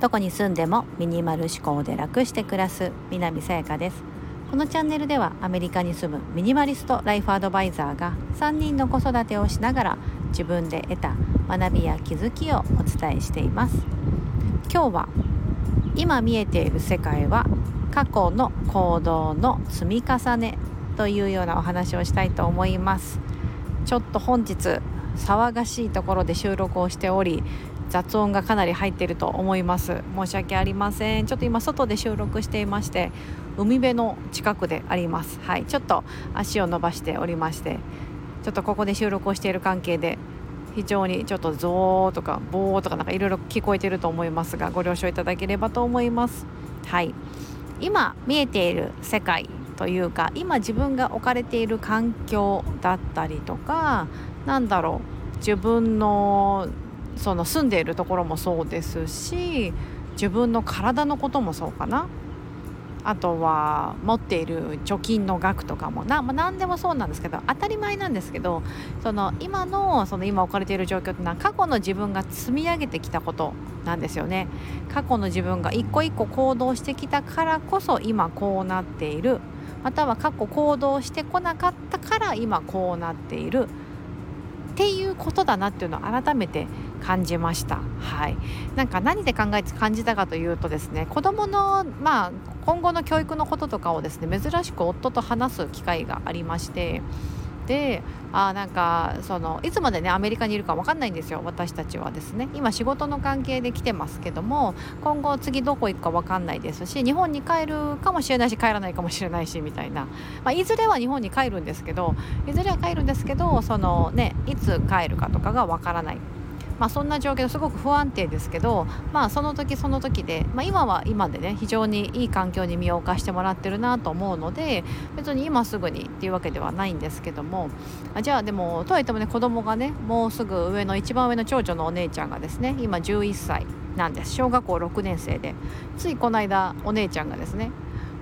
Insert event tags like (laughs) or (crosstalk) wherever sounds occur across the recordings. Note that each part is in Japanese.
どこに住んでもミニマル思考で楽して暮らす南さやかです。このチャンネルではアメリカに住むミニマリストライフアドバイザーが3人の子育てをしながら自分で得た学びや気づきをお伝えしています。今日は今見えている世界は過去の行動の積み重ねというようなお話をしたいと思います。ちょっと本日騒がしいところで収録をしており雑音がかなり入っていると思います。申し訳ありません。ちょっと今外で収録していまして海辺の近くであります。はい。ちょっと足を伸ばしておりましてちょっとここで収録をしている関係で非常にちょっとゾーとかボーとかなんかいろいろ聞こえてると思いますがご了承いただければと思います。はい。今見えている世界というか今自分が置かれている環境だったりとかなんだろう。自分のその住んでいるところもそうですし自分の体のこともそうかな。あとは持っている貯金の額とかもな、まあ、何でもそうなんですけど当たり前なんですけどその今のその今置かれている状況っていうのは過去の自分が積み上げてきたことなんですよね。過去の自分が一個一個行動してきたからこそ今こうなっている。または過去行動してこなかったから今こうなっている。っていうことだなっていうのを改めて感じました。はい、なんか何で考えて感じたかというとですね子どもの、まあ、今後の教育のこととかをですね珍しく夫と話す機会がありましてであなんかそのいつまでねアメリカにいるか分かんないんですよ私たちはですね。今仕事の関係で来てますけども今後次どこ行くか分かんないですし日本に帰るかもしれないし帰らないかもしれないしみたいな、まあ、いずれは日本に帰るんですけどいずれは帰るんですけどそのねいつ帰るかとかが分からない。まあ、そんな状況すごく不安定ですけど、まあ、その時その時で、まあ、今は今でね非常にいい環境に身を置かしてもらってるなと思うので別に今すぐにっていうわけではないんですけどもじゃあでもとはいってもね子供がねもうすぐ上の一番上の長女のお姉ちゃんがですね今11歳なんです。小学校6年生で。ついこの間お姉ちゃんがですね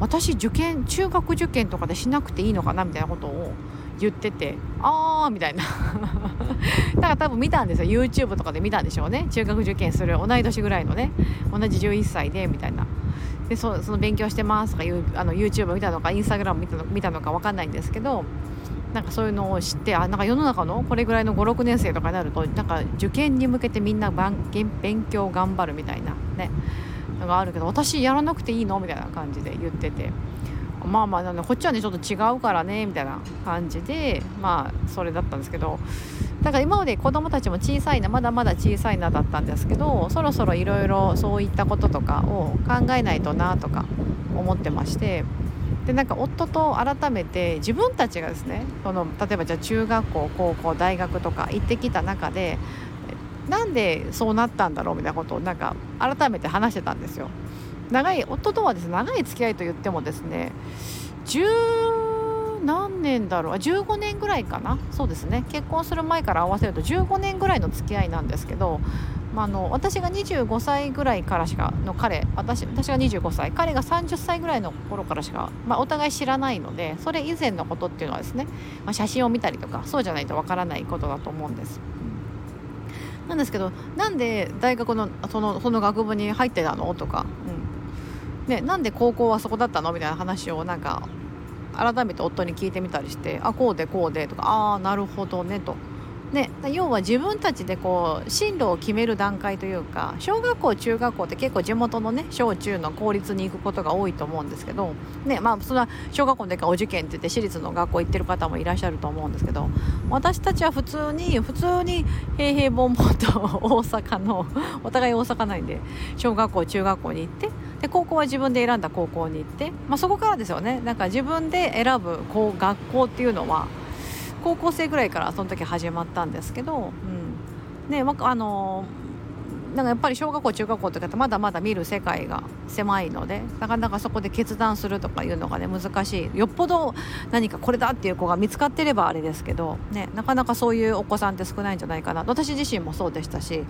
私受験中学受験とかでしなくていいのかなみたいなことを言っててあーみたいな。(laughs) だから多分見たんですよ。YouTube とかで見たんでしょうね。中学受験する同い年ぐらいのね。同じ11歳でみたいな。でそその勉強してますとかいうあの YouTube 見たのか Instagram 見たの見たのか分かんないんですけどなんかそういうのを知ってあなんか世の中のこれぐらいの56年生とかになるとなんか受験に向けてみんな勉強頑張るみたいなね。のがあるけど私やらなくていいのみたいな感じで言ってて。まあまあなんこっちはねちょっと違うからねみたいな感じでまあそれだったんですけどだから今まで子供たちも小さいなまだまだ小さいなだったんですけどそろそろいろいろそういったこととかを考えないとなとか思ってましてでなんか夫と改めて自分たちがですねその例えばじゃあ中学校高校大学とか行ってきた中でなんでそうなったんだろうみたいなことをなんか改めて話してたんですよ。長い夫とはですね長い付き合いと言ってもですね十何年だろう15年ぐらいかな。そうですね。結婚する前から合わせると15年ぐらいの付き合いなんですけど、まあ、の私が25歳ぐらいからしかの彼私私が25歳彼が30歳ぐらいの頃からしか、まあ、お互い知らないのでそれ以前のことっていうのはですね、まあ、写真を見たりとかそうじゃないとわからないことだと思うんです。なんですけどなんで大学のそのその学部に入ってたの？とか、ね、なんで高校はそこだったの？みたいな話をなんか改めて夫に聞いてみたりしてあこうでこうでとかああなるほどねと。ね、要は自分たちでこう進路を決める段階というか小学校中学校って結構地元のね小中の公立に行くことが多いと思うんですけど、ねまあ、それは小学校の時からお受験って言って私立の学校行ってる方もいらっしゃると思うんですけど私たちは普通に普通に平々凡々と大阪の (laughs) お互い大阪内で小学校中学校に行ってで高校は自分で選んだ高校に行って、まあ、そこからですよね。なんか自分で選ぶこう学校っていうのは高校生ぐらいからその時始まったんですけど、うん。ね、あのなんかやっぱり小学校中学校とかってまだまだ見る世界が狭いのでなかなかそこで決断するとかいうのがね難しい。よっぽど何かこれだっていう子が見つかってればあれですけど、ね、なかなかそういうお子さんって少ないんじゃないかな。私自身もそうでしたし、うん、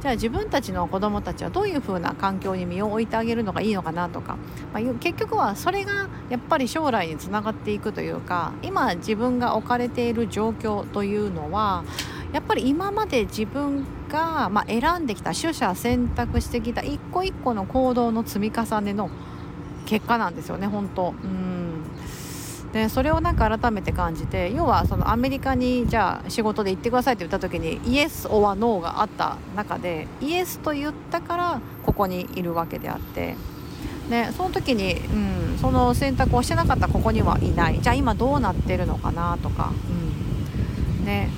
じゃあ自分たちの子どもたちはどういうふうな環境に身を置いてあげるのがいいのかなとか、まあ、結局はそれがやっぱり将来につながっていくというか今自分が置かれている状況というのはやっぱり今まで自分が、まあ、選んできた取捨選択してきた一個一個の行動の積み重ねの結果なんですよね本当。うん。でそれをなんか改めて感じて要はそのアメリカにじゃあ仕事で行ってくださいって言った時にイエス・オア・ノーがあった中でイエスと言ったからここにいるわけであって。ね、その時に、うん、その選択をしてなかったらここにはいない。じゃあ今どうなってるのかなとか、うん。ね、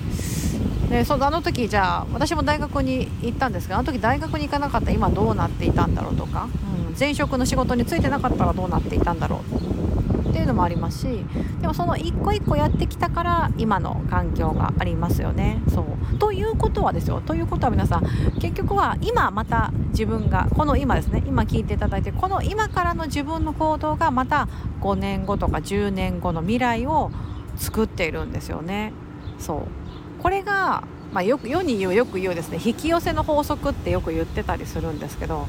でそのあの時じゃあ私も大学に行ったんですがあの時大学に行かなかったら今どうなっていたんだろうとか、うん、前職の仕事に就いてなかったらどうなっていたんだろうっていうのもありますしでもその一個一個やってきたから今の環境がありますよね。そうということはですよということは皆さん結局は今また自分がこの今ですね今聞いていただいてこの今からの自分の行動がまた5年後とか10年後の未来を作っているんですよね。そうこれが、まあ、よく世に言うよく言うですね引き寄せの法則ってよく言ってたりするんですけど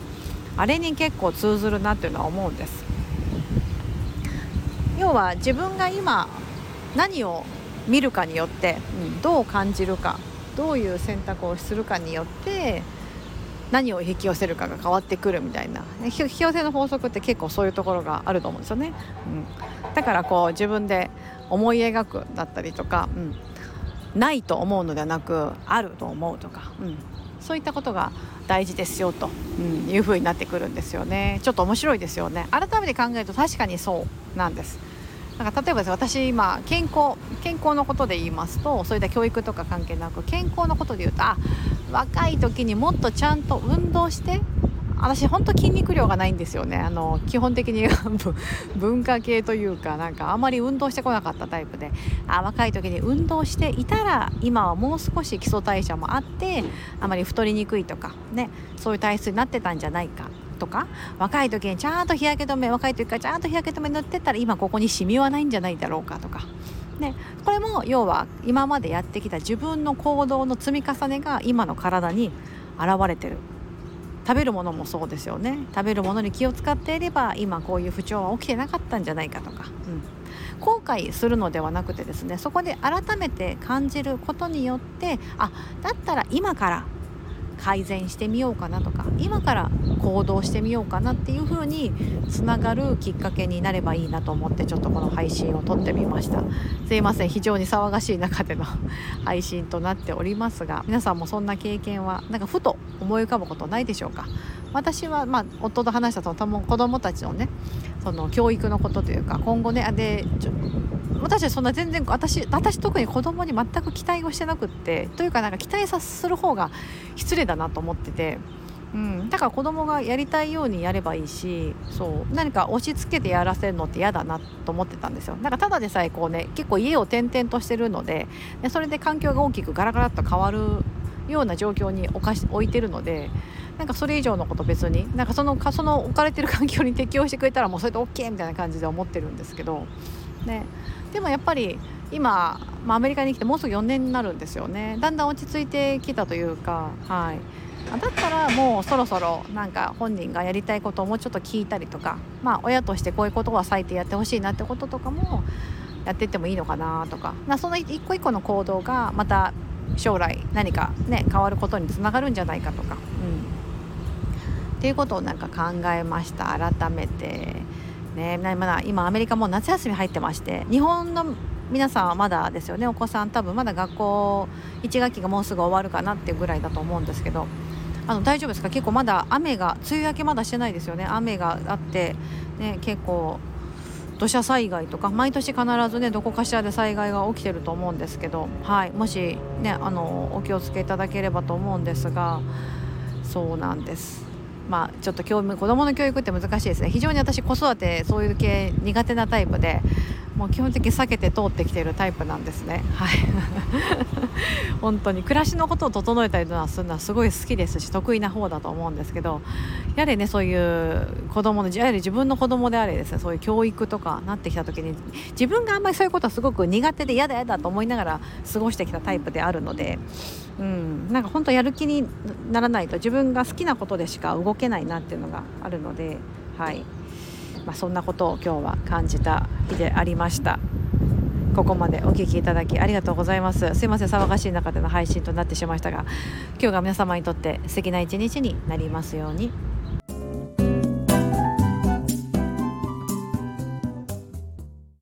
あれに結構通ずるなっていうのは思うんです。要は自分が今何を見るかによって、うん、どう感じるかどういう選択をするかによって何を引き寄せるかが変わってくるみたいな。引き寄せの法則って結構そういうところがあると思うんですよね、うん、だからこう自分で思い描くだったりとか、うん、ないと思うのではなくあると思うとか、うん、そういったことが大事ですよと、うん、いうふうになってくるんですよね。ちょっと面白いですよね。改めて考えると確かにそうなんです。なんか例えば私今健康健康のことで言いますとそういった教育とか関係なく健康のことで言うとあ若い時にもっとちゃんと運動して私本当筋肉量がないんですよねあの基本的に (laughs) 文化系というかなんかあんまり運動してこなかったタイプであ若い時に運動していたら今はもう少し基礎代謝もあってあまり太りにくいとかねそういう体質になってたんじゃないかとか若い時にちゃんと日焼け止め若い時からちゃんと日焼け止め塗ってたら今ここにシミはないんじゃないだろうかとか。ね、これも要は今までやってきた自分の行動の積み重ねが今の体に現れてる食べるものもそうですよね。食べるものに気を使っていれば今こういう不調は起きてなかったんじゃないかとか、うん、後悔するのではなくてですねそこで改めて感じることによってあだったら今から改善してみようかなとか今から行動してみようかなっていう風につながるきっかけになればいいなと思ってちょっとこの配信を撮ってみました。すいません。非常に騒がしい中での配信となっておりますが皆さんもそんな経験はなんかふと思い浮かぶことないでしょうか？私はまあ夫と話したその子供たちのねその教育のことというか今後ねで私はそんな全然私私特に子供に全く期待をしてなくってというかなんか期待さする方が失礼だなと思ってて。うん、だから子供がやりたいようにやればいいしそう何か押し付けてやらせるのって嫌だなと思ってたんですよなんかただでさえこうね結構家を転々としてるのででそれで環境が大きくガラガラっと変わるような状況に置かし置いてるのでなんかそれ以上のこと別になんかそのその置かれてる環境に適応してくれたらもうそれで OK みたいな感じで思ってるんですけどねでもやっぱり今、まあ、アメリカに来てもうすぐ4年になるんですよね。だんだん落ち着いてきたというかはい。だったらもうそろそろなんか本人がやりたいことをもうちょっと聞いたりとかまあ親としてこういうことは最低やってほしいなってこととかもやっていってもいいのかなとかその一個一個の行動がまた将来何かね変わることにつながるんじゃないかとか、うん、っていうことをなんか考えました改めて。ね。まだ今アメリカも夏休み入ってまして日本の皆さんはまだですよね。お子さん多分まだ学校1学期がもうすぐ終わるかなっていうぐらいだと思うんですけどあの大丈夫ですか？結構まだ雨が梅雨明けまだしてないですよね。雨があって、ね、結構土砂災害とか毎年必ずねどこかしらで災害が起きてると思うんですけど、はい、もしねあのお気をつけいただければと思うんですがそうなんです。まあ、ちょっと教子どもの教育って難しいですね。非常に私子育てそういう系苦手なタイプでもう基本的に避けて通ってきているタイプなんですね。はい。(laughs) 本当に。暮らしのことを整えたりとかするのはすごい好きですし得意な方だと思うんですけどやはりねそういう子供のやはり自分の子供であれですねそういう教育とかなってきた時に自分があんまりそういうことはすごく苦手で嫌だ嫌だと思いながら過ごしてきたタイプであるのでうん。なんか本当やる気にならないと自分が好きなことでしか動けないなっていうのがあるのではい。まあ、そんなことを今日は感じた日でありました。ここまでお聞きいただきありがとうございます。すいません騒がしい中での配信となってしまいましたが今日が皆様にとって素敵な一日になりますように。